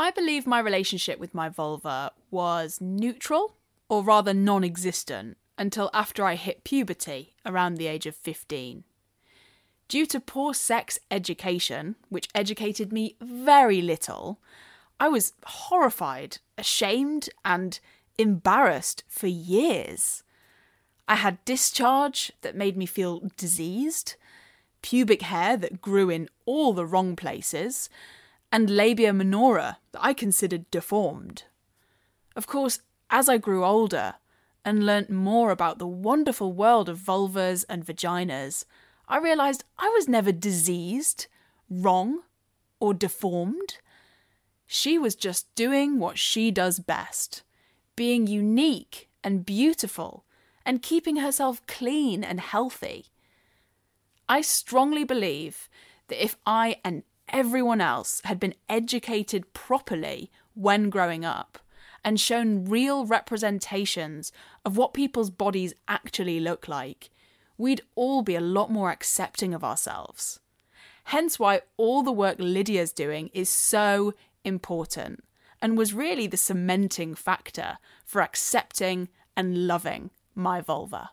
I believe my relationship with my vulva was neutral, or rather non existent, until after I hit puberty, around the age of 15. Due to poor sex education, which educated me very little, I was horrified, ashamed, and embarrassed for years. I had discharge that made me feel diseased, pubic hair that grew in all the wrong places, and labia minora that I considered deformed. Of course, as I grew older and learnt more about the wonderful world of vulvas and vaginas, I realised I was never diseased, wrong, or deformed. She was just doing what she does best being unique and beautiful and keeping herself clean and healthy. I strongly believe that if I and everyone else had been educated properly when growing up and shown real representations of what people's bodies actually look like, we'd all be a lot more accepting of ourselves. Hence, why all the work Lydia's doing is so important and was really the cementing factor for accepting and loving my vulva.